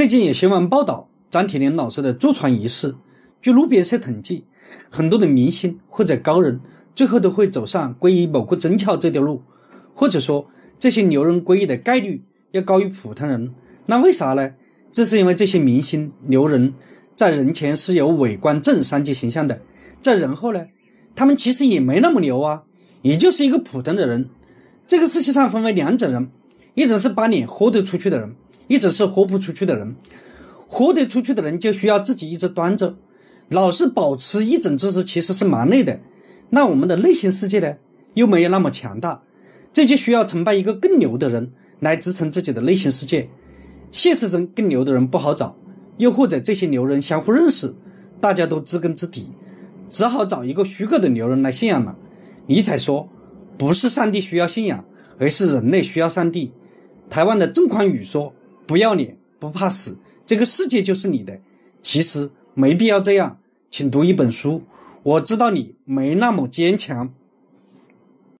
最近有新闻报道张铁林老师的坐船仪式。据路边社统计，很多的明星或者高人最后都会走上皈依某个宗教这条路，或者说这些牛人皈依的概率要高于普通人。那为啥呢？这是因为这些明星牛人在人前是有伟光正三级形象的，在人后呢，他们其实也没那么牛啊，也就是一个普通的人。这个世界上分为两种人，一种是把脸豁得出去的人。一直是豁不出去的人，豁得出去的人就需要自己一直端着，老是保持一种姿势，其实是蛮累的。那我们的内心世界呢，又没有那么强大，这就需要崇拜一个更牛的人来支撑自己的内心世界。现实中更牛的人不好找，又或者这些牛人相互认识，大家都知根知底，只好找一个虚构的牛人来信仰了。尼采说：“不是上帝需要信仰，而是人类需要上帝。”台湾的郑宽宇说。不要脸，不怕死，这个世界就是你的。其实没必要这样，请读一本书。我知道你没那么坚强。